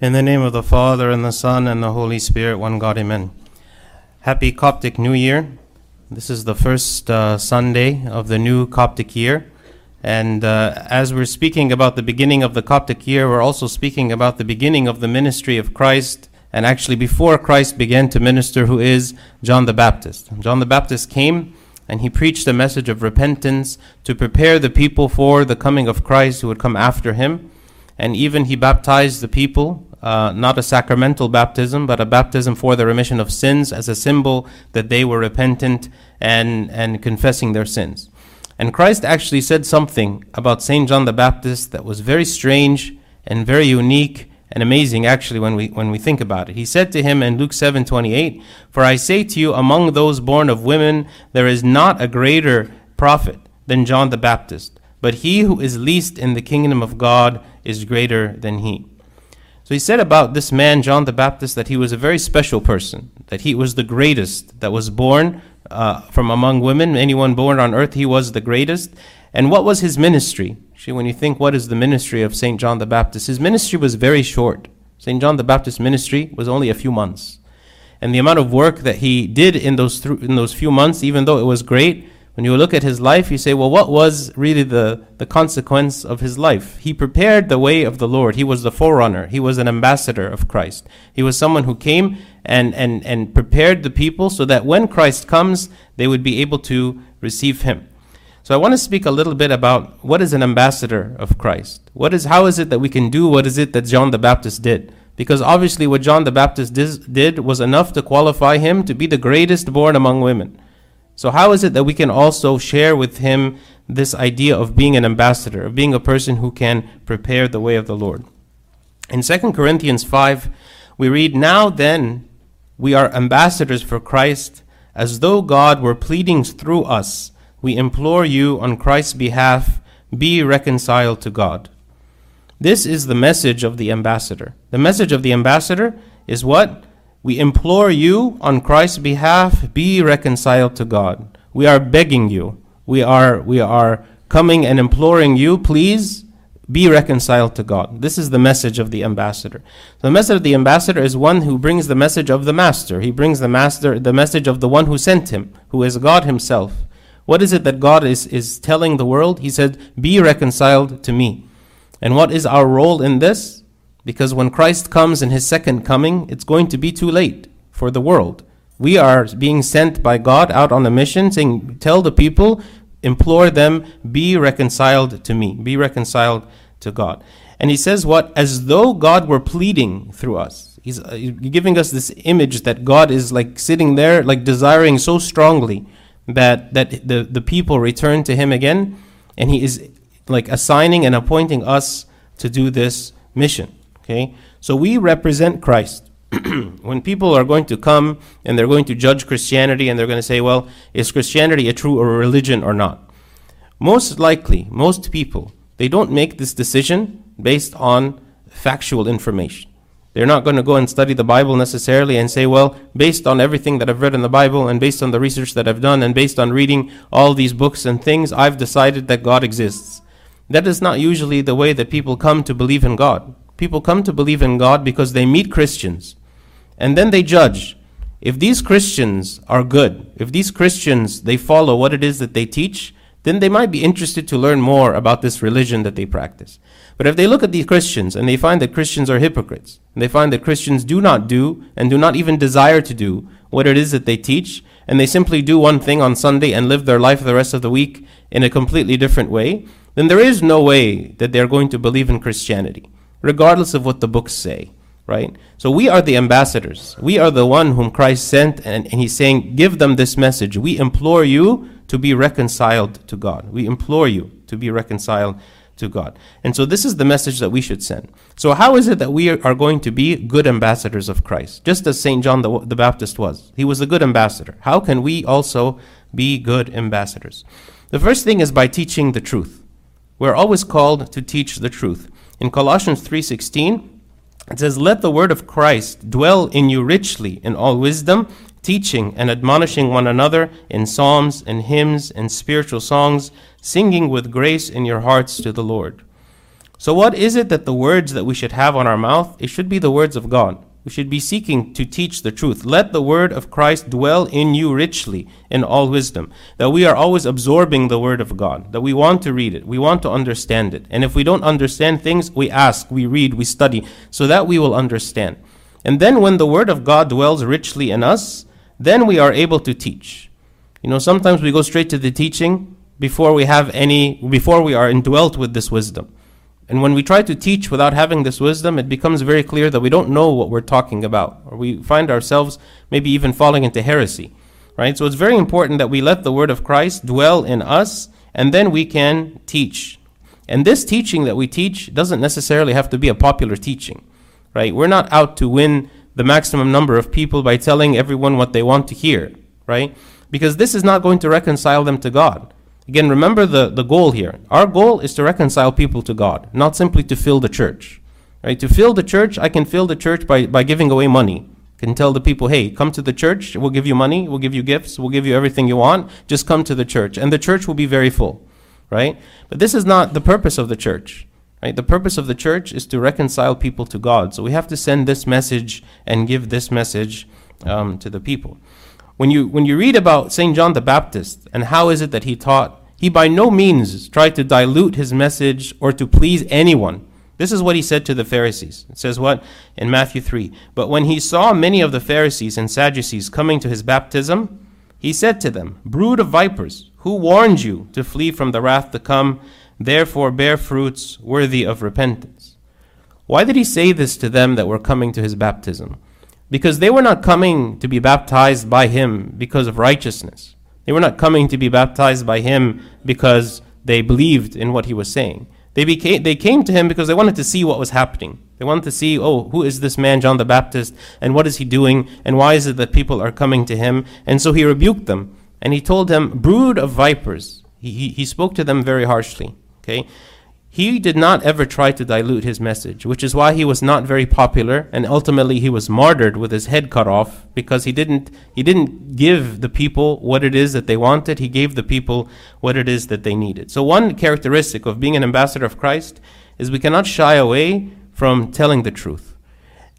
In the name of the Father, and the Son, and the Holy Spirit, one God, amen. Happy Coptic New Year. This is the first uh, Sunday of the new Coptic year. And uh, as we're speaking about the beginning of the Coptic year, we're also speaking about the beginning of the ministry of Christ, and actually before Christ began to minister, who is John the Baptist. John the Baptist came and he preached a message of repentance to prepare the people for the coming of Christ who would come after him. And even he baptized the people uh, not a sacramental baptism, but a baptism for the remission of sins as a symbol that they were repentant and, and confessing their sins. And Christ actually said something about St. John the Baptist that was very strange and very unique and amazing actually when we when we think about it. He said to him in Luke 7:28, "For I say to you among those born of women there is not a greater prophet than John the Baptist, but he who is least in the kingdom of God is greater than he." So he said about this man, John the Baptist, that he was a very special person, that he was the greatest that was born uh, from among women. Anyone born on earth, he was the greatest. And what was his ministry? See, when you think what is the ministry of St. John the Baptist, his ministry was very short. St. John the Baptist's ministry was only a few months. And the amount of work that he did in those, th- in those few months, even though it was great, when you look at his life, you say, well, what was really the, the consequence of his life? He prepared the way of the Lord. He was the forerunner. He was an ambassador of Christ. He was someone who came and, and, and prepared the people so that when Christ comes, they would be able to receive him. So I want to speak a little bit about what is an ambassador of Christ. What is, how is it that we can do what is it that John the Baptist did? Because obviously what John the Baptist did was enough to qualify him to be the greatest born among women. So, how is it that we can also share with him this idea of being an ambassador, of being a person who can prepare the way of the Lord? In 2 Corinthians 5, we read, Now then, we are ambassadors for Christ, as though God were pleading through us. We implore you on Christ's behalf, be reconciled to God. This is the message of the ambassador. The message of the ambassador is what? We implore you on Christ's behalf, be reconciled to God. We are begging you. We are, we are coming and imploring you, please be reconciled to God. This is the message of the ambassador. The message of the ambassador is one who brings the message of the master. He brings the master the message of the one who sent him, who is God himself. What is it that God is, is telling the world? He said, Be reconciled to me. And what is our role in this? Because when Christ comes in his second coming, it's going to be too late for the world. We are being sent by God out on a mission saying, Tell the people, implore them, be reconciled to me, be reconciled to God. And he says, What? As though God were pleading through us. He's uh, giving us this image that God is like sitting there, like desiring so strongly that, that the, the people return to him again. And he is like assigning and appointing us to do this mission. Okay? So we represent Christ. when people are going to come and they're going to judge Christianity and they're going to say, well, is Christianity a true religion or not? Most likely, most people, they don't make this decision based on factual information. They're not going to go and study the Bible necessarily and say, well, based on everything that I've read in the Bible and based on the research that I've done and based on reading all these books and things, I've decided that God exists. That is not usually the way that people come to believe in God. People come to believe in God because they meet Christians and then they judge. If these Christians are good, if these Christians they follow what it is that they teach, then they might be interested to learn more about this religion that they practice. But if they look at these Christians and they find that Christians are hypocrites, and they find that Christians do not do and do not even desire to do what it is that they teach, and they simply do one thing on Sunday and live their life the rest of the week in a completely different way, then there is no way that they're going to believe in Christianity regardless of what the books say, right? So we are the ambassadors. We are the one whom Christ sent, and, and he's saying, Give them this message. We implore you to be reconciled to God. We implore you to be reconciled to God. And so this is the message that we should send. So, how is it that we are going to be good ambassadors of Christ? Just as St. John the, the Baptist was, he was a good ambassador. How can we also be good ambassadors? The first thing is by teaching the truth. We're always called to teach the truth. In Colossians 3:16, it says, "Let the word of Christ dwell in you richly in all wisdom, teaching and admonishing one another in psalms and hymns and spiritual songs, singing with grace in your hearts to the Lord." So, what is it that the words that we should have on our mouth? It should be the words of God. We should be seeking to teach the truth. Let the word of Christ dwell in you richly in all wisdom. That we are always absorbing the word of God, that we want to read it, we want to understand it. And if we don't understand things, we ask, we read, we study, so that we will understand. And then when the word of God dwells richly in us, then we are able to teach. You know, sometimes we go straight to the teaching before we have any, before we are indwelt with this wisdom. And when we try to teach without having this wisdom, it becomes very clear that we don't know what we're talking about, or we find ourselves maybe even falling into heresy. Right? So it's very important that we let the word of Christ dwell in us, and then we can teach. And this teaching that we teach doesn't necessarily have to be a popular teaching. Right? We're not out to win the maximum number of people by telling everyone what they want to hear, right? Because this is not going to reconcile them to God. Again, remember the, the goal here. Our goal is to reconcile people to God, not simply to fill the church. Right? To fill the church, I can fill the church by, by giving away money. I can tell the people, hey, come to the church, we'll give you money, we'll give you gifts, we'll give you everything you want, just come to the church. And the church will be very full. Right? But this is not the purpose of the church. Right? The purpose of the church is to reconcile people to God. So we have to send this message and give this message um, to the people. When you, when you read about St. John the Baptist and how is it that he taught, he by no means tried to dilute his message or to please anyone. This is what he said to the Pharisees. It says what? In Matthew 3. But when he saw many of the Pharisees and Sadducees coming to his baptism, he said to them, Brood of vipers, who warned you to flee from the wrath to come? Therefore bear fruits worthy of repentance. Why did he say this to them that were coming to his baptism? because they were not coming to be baptized by him because of righteousness. They were not coming to be baptized by him because they believed in what he was saying. They, became, they came to him because they wanted to see what was happening. They wanted to see, oh, who is this man, John the Baptist, and what is he doing, and why is it that people are coming to him? And so he rebuked them, and he told them, brood of vipers. He, he, he spoke to them very harshly. Okay? He did not ever try to dilute his message, which is why he was not very popular and ultimately he was martyred with his head cut off because he didn't he didn't give the people what it is that they wanted, he gave the people what it is that they needed. So one characteristic of being an ambassador of Christ is we cannot shy away from telling the truth.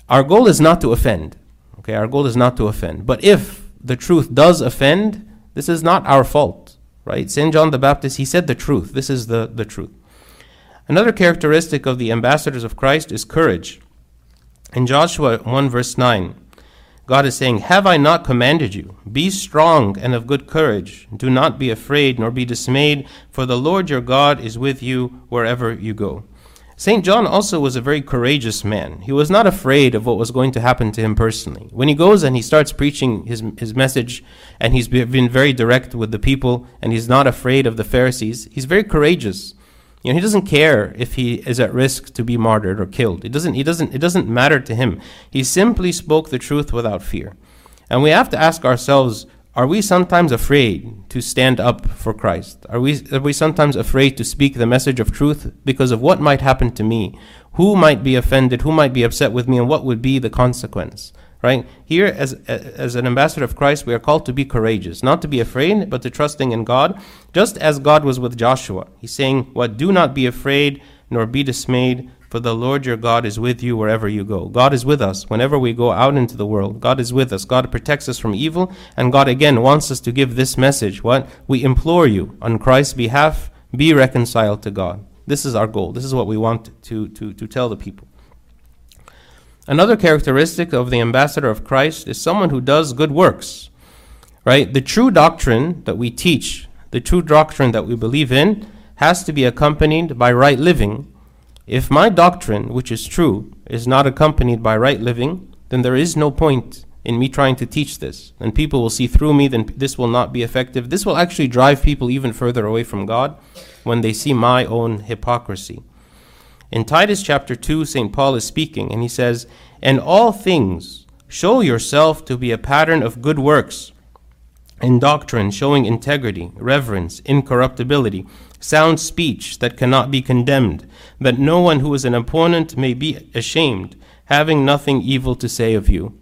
Our goal is not to offend. Okay, our goal is not to offend. But if the truth does offend, this is not our fault, right? St. John the Baptist, he said the truth. This is the, the truth. Another characteristic of the ambassadors of Christ is courage. In Joshua 1, verse 9, God is saying, Have I not commanded you? Be strong and of good courage. Do not be afraid nor be dismayed, for the Lord your God is with you wherever you go. St. John also was a very courageous man. He was not afraid of what was going to happen to him personally. When he goes and he starts preaching his, his message, and he's been very direct with the people, and he's not afraid of the Pharisees, he's very courageous. You know, he doesn't care if he is at risk to be martyred or killed. It doesn't, he doesn't, it doesn't matter to him. He simply spoke the truth without fear. And we have to ask ourselves, are we sometimes afraid to stand up for Christ? Are we, are we sometimes afraid to speak the message of truth because of what might happen to me? Who might be offended? Who might be upset with me? And what would be the consequence? Right? Here, as, as an ambassador of Christ, we are called to be courageous, not to be afraid, but to trusting in God, just as God was with Joshua. He's saying, What? Do not be afraid, nor be dismayed, for the Lord your God is with you wherever you go. God is with us whenever we go out into the world. God is with us. God protects us from evil, and God again wants us to give this message. What? We implore you on Christ's behalf, be reconciled to God. This is our goal. This is what we want to, to, to tell the people. Another characteristic of the ambassador of Christ is someone who does good works. Right? The true doctrine that we teach, the true doctrine that we believe in, has to be accompanied by right living. If my doctrine, which is true, is not accompanied by right living, then there is no point in me trying to teach this. And people will see through me, then this will not be effective. This will actually drive people even further away from God when they see my own hypocrisy. In Titus chapter 2, St. Paul is speaking, and he says, In all things, show yourself to be a pattern of good works, in doctrine, showing integrity, reverence, incorruptibility, sound speech that cannot be condemned, that no one who is an opponent may be ashamed, having nothing evil to say of you.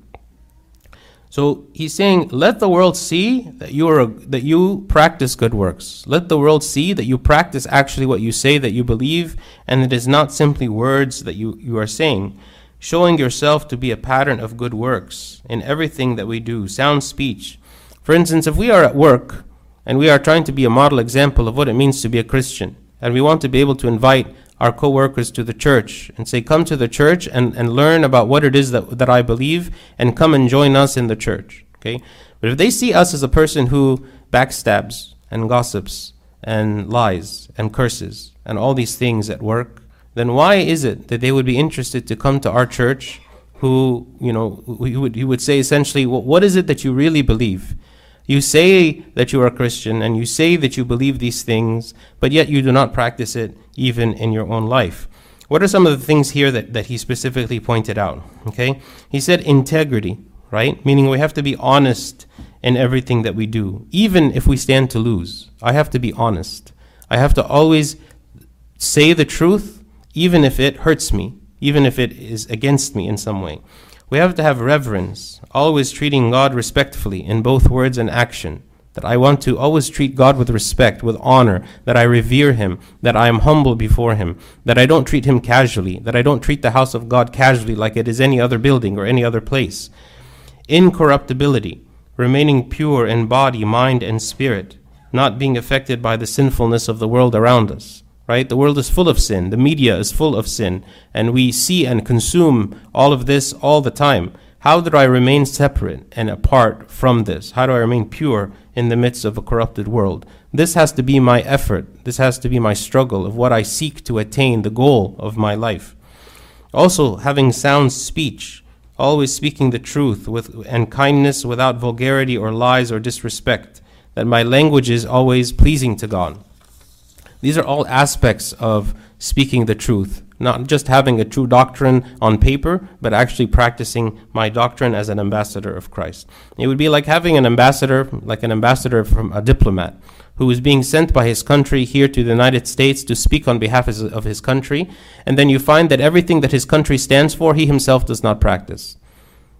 So he's saying, let the world see that you are a, that you practice good works. Let the world see that you practice actually what you say that you believe, and it is not simply words that you, you are saying. Showing yourself to be a pattern of good works in everything that we do, sound speech. For instance, if we are at work and we are trying to be a model example of what it means to be a Christian, and we want to be able to invite our co-workers to the church and say, come to the church and, and learn about what it is that, that I believe and come and join us in the church. Okay? But if they see us as a person who backstabs and gossips and lies and curses and all these things at work, then why is it that they would be interested to come to our church who, you know, he would, he would say essentially, well, what is it that you really believe? You say that you are a Christian and you say that you believe these things, but yet you do not practice it even in your own life. What are some of the things here that, that he specifically pointed out? Okay. He said integrity, right? Meaning we have to be honest in everything that we do, even if we stand to lose. I have to be honest. I have to always say the truth, even if it hurts me, even if it is against me in some way. We have to have reverence, always treating God respectfully in both words and action. That I want to always treat God with respect, with honor, that I revere Him, that I am humble before Him, that I don't treat Him casually, that I don't treat the house of God casually like it is any other building or any other place. Incorruptibility, remaining pure in body, mind, and spirit, not being affected by the sinfulness of the world around us right? The world is full of sin. The media is full of sin. And we see and consume all of this all the time. How do I remain separate and apart from this? How do I remain pure in the midst of a corrupted world? This has to be my effort. This has to be my struggle of what I seek to attain, the goal of my life. Also, having sound speech, always speaking the truth with, and kindness without vulgarity or lies or disrespect, that my language is always pleasing to God. These are all aspects of speaking the truth, not just having a true doctrine on paper, but actually practicing my doctrine as an ambassador of Christ. It would be like having an ambassador, like an ambassador from a diplomat, who is being sent by his country here to the United States to speak on behalf of his country, and then you find that everything that his country stands for, he himself does not practice.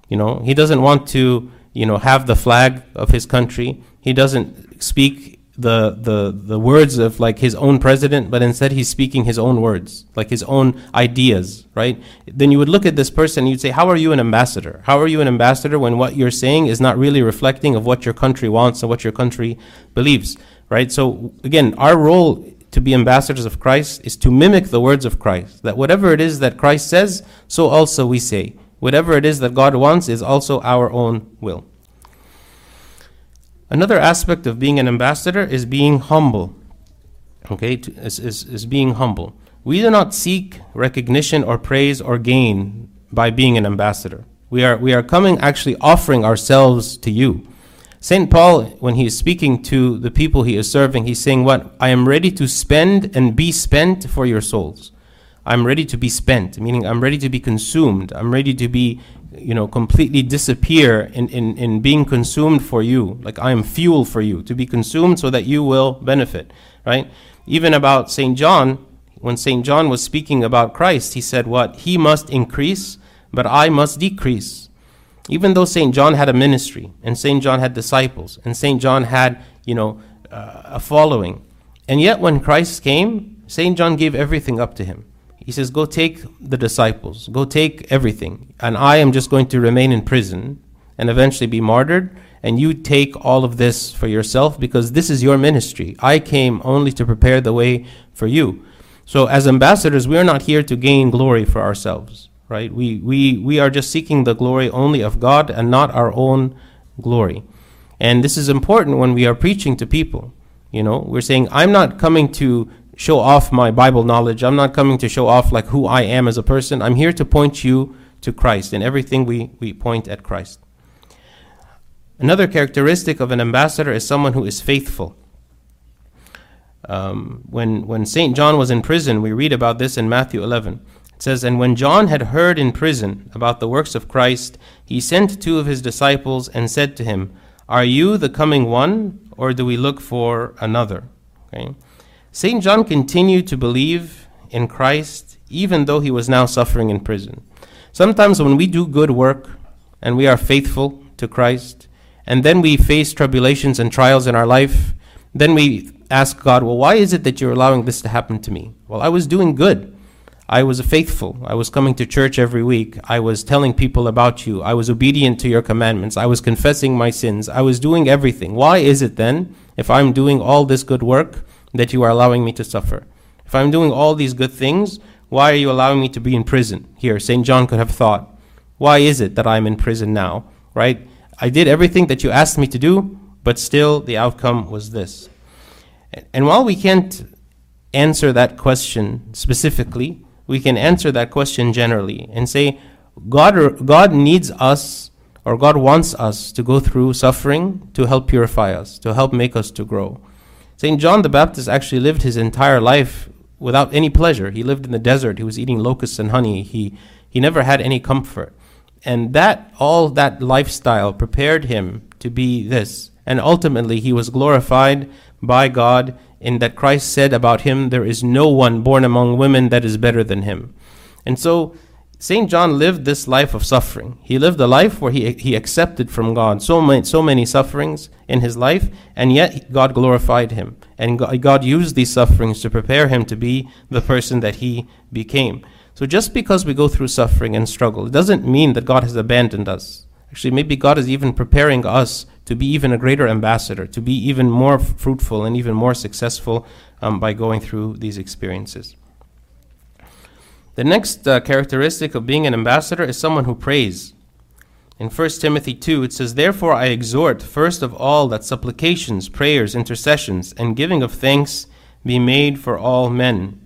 You know, he doesn't want to, you know, have the flag of his country. He doesn't speak the the the words of like his own president, but instead he's speaking his own words, like his own ideas, right? Then you would look at this person and you'd say, How are you an ambassador? How are you an ambassador when what you're saying is not really reflecting of what your country wants and what your country believes? Right? So again, our role to be ambassadors of Christ is to mimic the words of Christ. That whatever it is that Christ says, so also we say. Whatever it is that God wants is also our own will. Another aspect of being an ambassador is being humble. Okay, is, is, is being humble. We do not seek recognition or praise or gain by being an ambassador. We are, we are coming actually offering ourselves to you. St. Paul, when he is speaking to the people he is serving, he's saying, What? I am ready to spend and be spent for your souls. I'm ready to be spent, meaning I'm ready to be consumed. I'm ready to be you know, completely disappear in, in, in being consumed for you. Like I am fuel for you to be consumed so that you will benefit, right? Even about St. John, when St. John was speaking about Christ, he said, What? He must increase, but I must decrease. Even though St. John had a ministry, and St. John had disciples, and St. John had, you know, uh, a following, and yet when Christ came, St. John gave everything up to him. He says, Go take the disciples, go take everything, and I am just going to remain in prison and eventually be martyred. And you take all of this for yourself because this is your ministry. I came only to prepare the way for you. So, as ambassadors, we are not here to gain glory for ourselves, right? We, we, we are just seeking the glory only of God and not our own glory. And this is important when we are preaching to people. You know, we're saying, I'm not coming to show off my Bible knowledge. I'm not coming to show off like who I am as a person. I'm here to point you to Christ. In everything we, we point at Christ. Another characteristic of an ambassador is someone who is faithful. Um, when when St. John was in prison, we read about this in Matthew 11. It says, And when John had heard in prison about the works of Christ, he sent two of his disciples and said to him, Are you the coming one, or do we look for another? Okay. St. John continued to believe in Christ even though he was now suffering in prison. Sometimes when we do good work and we are faithful to Christ, and then we face tribulations and trials in our life, then we ask God, well, why is it that you're allowing this to happen to me? Well, I was doing good. I was faithful. I was coming to church every week. I was telling people about you. I was obedient to your commandments. I was confessing my sins. I was doing everything. Why is it then, if I'm doing all this good work, that you are allowing me to suffer? If I'm doing all these good things, why are you allowing me to be in prison? Here, St. John could have thought, why is it that I'm in prison now? Right? I did everything that you asked me to do, but still the outcome was this. And while we can't answer that question specifically, we can answer that question generally and say, God, God needs us or God wants us to go through suffering to help purify us, to help make us to grow. St. John the Baptist actually lived his entire life without any pleasure. He lived in the desert. He was eating locusts and honey. He, he never had any comfort. And that, all that lifestyle prepared him to be this. And ultimately, he was glorified by God in that Christ said about him, There is no one born among women that is better than him. And so St. John lived this life of suffering. He lived a life where he, he accepted from God so many, so many sufferings in his life, and yet God glorified him. And God used these sufferings to prepare him to be the person that he became. So just because we go through suffering and struggle, it doesn't mean that God has abandoned us. Actually, maybe God is even preparing us to be even a greater ambassador, to be even more fruitful and even more successful um, by going through these experiences. The next uh, characteristic of being an ambassador is someone who prays. In 1 Timothy 2, it says, Therefore I exhort, first of all, that supplications, prayers, intercessions, and giving of thanks be made for all men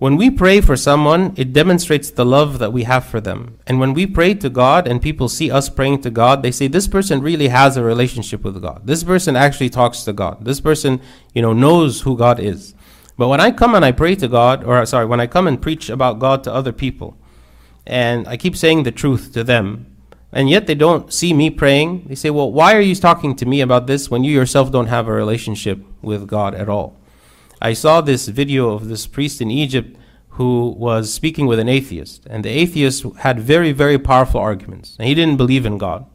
when we pray for someone, it demonstrates the love that we have for them. And when we pray to God and people see us praying to God, they say, this person really has a relationship with God. This person actually talks to God. This person, you know, knows who God is. But when I come and I pray to God, or sorry, when I come and preach about God to other people, and I keep saying the truth to them, and yet they don't see me praying, they say, well, why are you talking to me about this when you yourself don't have a relationship with God at all? I saw this video of this priest in Egypt who was speaking with an atheist, and the atheist had very, very powerful arguments, and he didn't believe in God.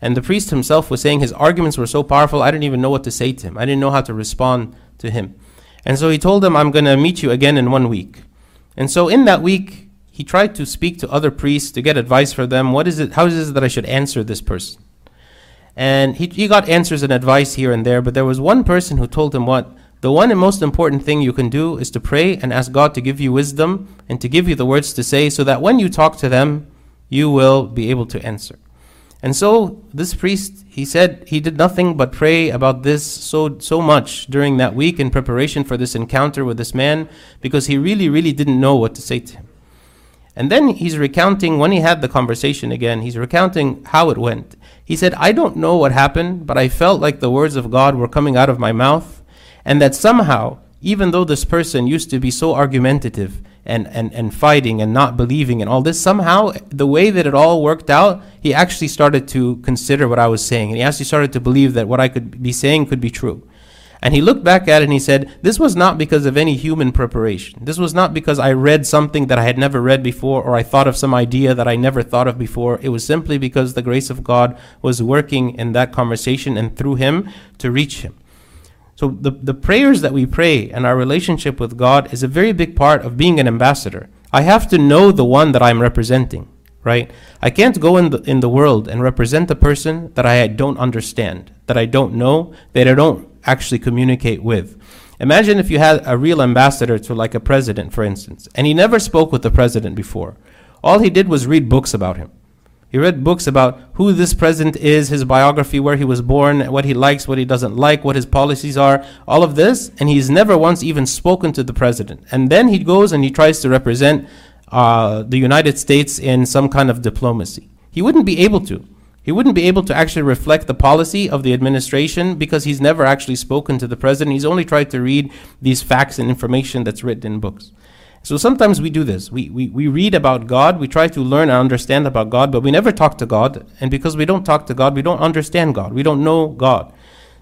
And the priest himself was saying his arguments were so powerful, I didn't even know what to say to him. I didn't know how to respond to him. And so he told him, I'm going to meet you again in one week. And so in that week, he tried to speak to other priests to get advice for them. What is it? How is it that I should answer this person? And he, he got answers and advice here and there, but there was one person who told him what the one and most important thing you can do is to pray and ask God to give you wisdom and to give you the words to say so that when you talk to them, you will be able to answer. And so this priest, he said he did nothing but pray about this so so much during that week in preparation for this encounter with this man because he really really didn't know what to say to him. And then he's recounting when he had the conversation again, he's recounting how it went. He said, "I don't know what happened, but I felt like the words of God were coming out of my mouth and that somehow, even though this person used to be so argumentative and, and, and fighting and not believing and all this, somehow the way that it all worked out, he actually started to consider what I was saying. And he actually started to believe that what I could be saying could be true. And he looked back at it and he said, This was not because of any human preparation. This was not because I read something that I had never read before or I thought of some idea that I never thought of before. It was simply because the grace of God was working in that conversation and through him to reach him. So the, the prayers that we pray and our relationship with God is a very big part of being an ambassador. I have to know the one that I'm representing, right? I can't go in the, in the world and represent a person that I don't understand, that I don't know, that I don't actually communicate with. Imagine if you had a real ambassador to like a president, for instance, and he never spoke with the president before. All he did was read books about him. He read books about who this president is, his biography, where he was born, what he likes, what he doesn't like, what his policies are, all of this, and he's never once even spoken to the president. And then he goes and he tries to represent uh, the United States in some kind of diplomacy. He wouldn't be able to. He wouldn't be able to actually reflect the policy of the administration because he's never actually spoken to the president. He's only tried to read these facts and information that's written in books. So sometimes we do this. We, we, we read about God, we try to learn and understand about God, but we never talk to God. And because we don't talk to God, we don't understand God. We don't know God.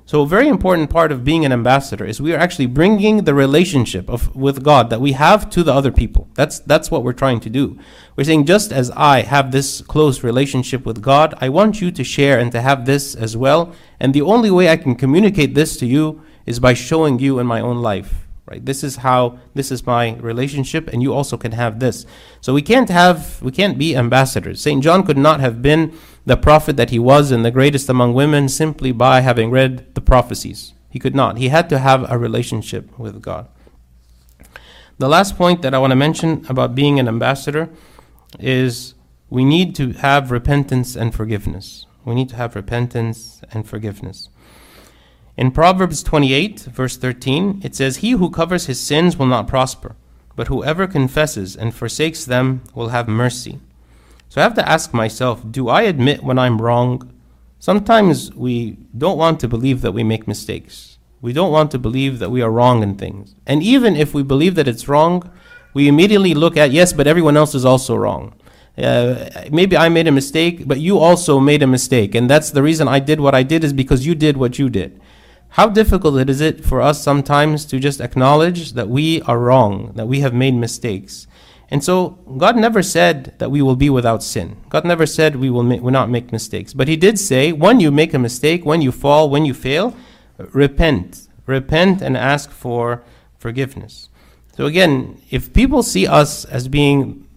So a very important part of being an ambassador is we are actually bringing the relationship of with God that we have to the other people. That's that's what we're trying to do. We're saying just as I have this close relationship with God, I want you to share and to have this as well. And the only way I can communicate this to you is by showing you in my own life. Right? This is how this is my relationship and you also can have this. So we can't have we can't be ambassadors. St. John could not have been the prophet that he was and the greatest among women simply by having read the prophecies. He could not. He had to have a relationship with God. The last point that I want to mention about being an ambassador is we need to have repentance and forgiveness. We need to have repentance and forgiveness. In Proverbs 28, verse 13, it says, He who covers his sins will not prosper, but whoever confesses and forsakes them will have mercy. So I have to ask myself do I admit when I'm wrong? Sometimes we don't want to believe that we make mistakes. We don't want to believe that we are wrong in things. And even if we believe that it's wrong, we immediately look at, yes, but everyone else is also wrong. Uh, maybe I made a mistake, but you also made a mistake. And that's the reason I did what I did is because you did what you did. How difficult is it for us sometimes to just acknowledge that we are wrong, that we have made mistakes? And so God never said that we will be without sin. God never said we will, ma- will not make mistakes. But He did say, when you make a mistake, when you fall, when you fail, repent. Repent and ask for forgiveness. So again, if people see us as being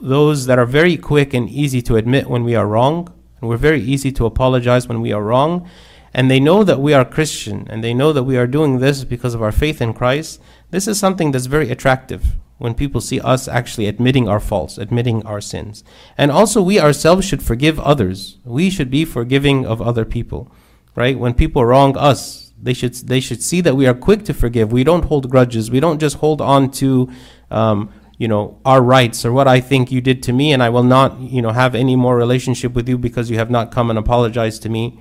those that are very quick and easy to admit when we are wrong, and we're very easy to apologize when we are wrong, and they know that we are Christian, and they know that we are doing this because of our faith in Christ, this is something that's very attractive when people see us actually admitting our faults, admitting our sins. And also, we ourselves should forgive others. We should be forgiving of other people, right? When people wrong us, they should they should see that we are quick to forgive. We don't hold grudges. We don't just hold on to, um, you know, our rights or what I think you did to me, and I will not, you know, have any more relationship with you because you have not come and apologized to me,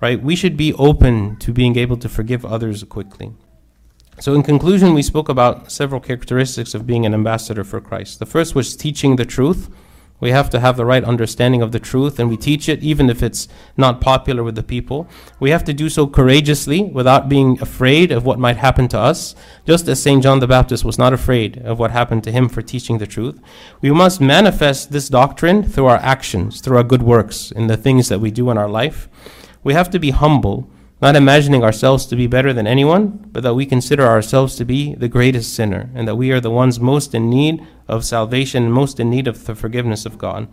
right? We should be open to being able to forgive others quickly. So, in conclusion, we spoke about several characteristics of being an ambassador for Christ. The first was teaching the truth. We have to have the right understanding of the truth, and we teach it even if it's not popular with the people. We have to do so courageously without being afraid of what might happen to us, just as St. John the Baptist was not afraid of what happened to him for teaching the truth. We must manifest this doctrine through our actions, through our good works, in the things that we do in our life. We have to be humble not imagining ourselves to be better than anyone, but that we consider ourselves to be the greatest sinner, and that we are the ones most in need of salvation, and most in need of the forgiveness of God.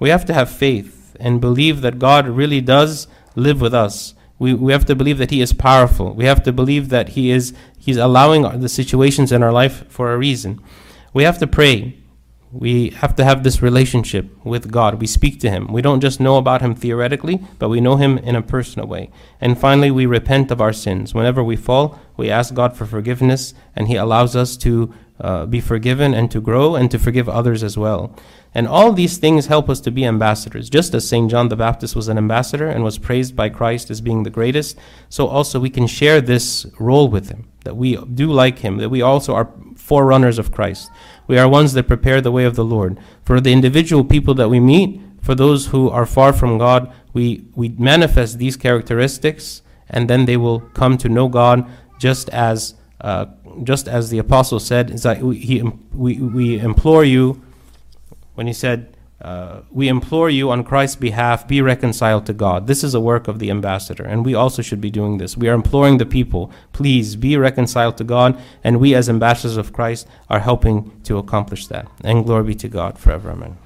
We have to have faith and believe that God really does live with us. We, we have to believe that He is powerful. We have to believe that He is He's allowing the situations in our life for a reason. We have to pray we have to have this relationship with God. We speak to Him. We don't just know about Him theoretically, but we know Him in a personal way. And finally, we repent of our sins. Whenever we fall, we ask God for forgiveness, and He allows us to uh, be forgiven and to grow and to forgive others as well. And all these things help us to be ambassadors. Just as St. John the Baptist was an ambassador and was praised by Christ as being the greatest, so also we can share this role with Him, that we do like Him, that we also are forerunners of Christ. We are ones that prepare the way of the Lord. For the individual people that we meet, for those who are far from God, we, we manifest these characteristics, and then they will come to know God just as uh, just as the apostle said. We, he, we, we implore you when he said, uh, we implore you on Christ's behalf, be reconciled to God. This is a work of the ambassador, and we also should be doing this. We are imploring the people, please be reconciled to God, and we, as ambassadors of Christ, are helping to accomplish that. And glory be to God forever. Amen.